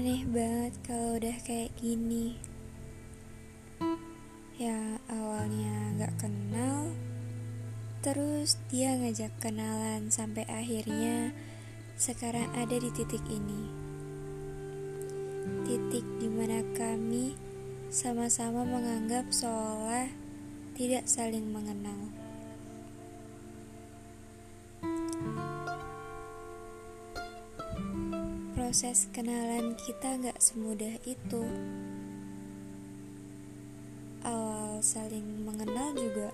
banget kalau udah kayak gini. Ya awalnya gak kenal, terus dia ngajak kenalan sampai akhirnya sekarang ada di titik ini. Titik di mana kami sama-sama menganggap seolah tidak saling mengenal. Proses kenalan kita gak semudah itu. Awal saling mengenal juga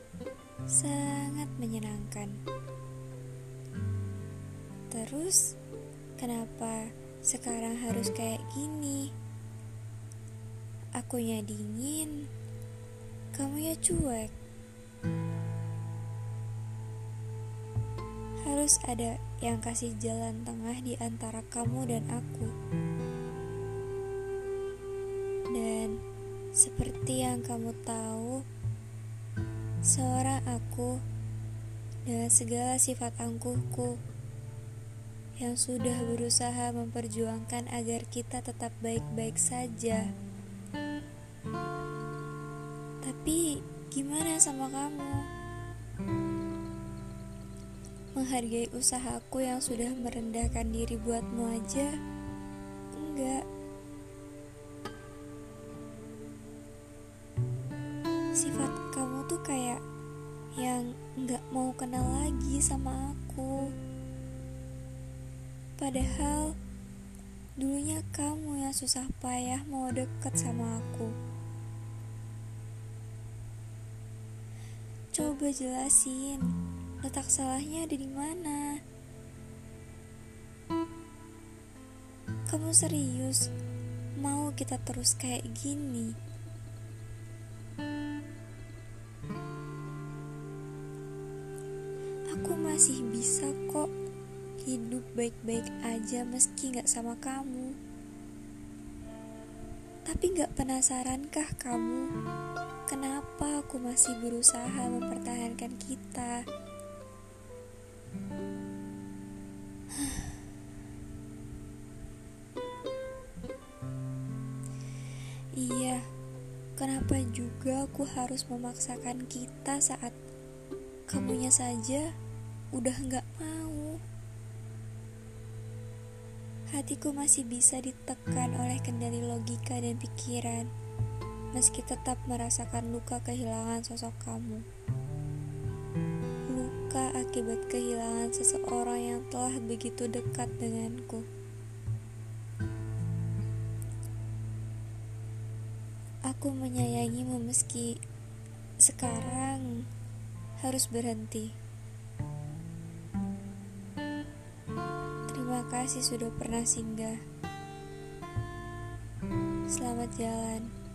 sangat menyenangkan. Terus, kenapa sekarang harus kayak gini? Akunya dingin, kamu ya cuek. Harus ada yang kasih jalan tengah di antara kamu dan aku. Dan seperti yang kamu tahu, seorang aku dengan segala sifat angkuhku yang sudah berusaha memperjuangkan agar kita tetap baik-baik saja. Tapi gimana sama kamu? Menghargai usahaku yang sudah merendahkan diri buatmu aja? Enggak. Sifat kamu tuh kayak yang enggak mau kenal lagi sama aku. Padahal dulunya kamu yang susah payah mau deket sama aku. Coba jelasin letak salahnya ada di mana? Kamu serius mau kita terus kayak gini? Aku masih bisa kok hidup baik-baik aja meski gak sama kamu. Tapi gak penasarankah kamu? Kenapa aku masih berusaha mempertahankan kita? Iya, kenapa juga aku harus memaksakan kita saat kamunya saja udah nggak mau? Hatiku masih bisa ditekan oleh kendali logika dan pikiran, meski tetap merasakan luka kehilangan sosok kamu. Luka akibat kehilangan seseorang yang telah begitu dekat denganku. Aku menyayangimu meski sekarang harus berhenti. Terima kasih sudah pernah singgah. Selamat jalan.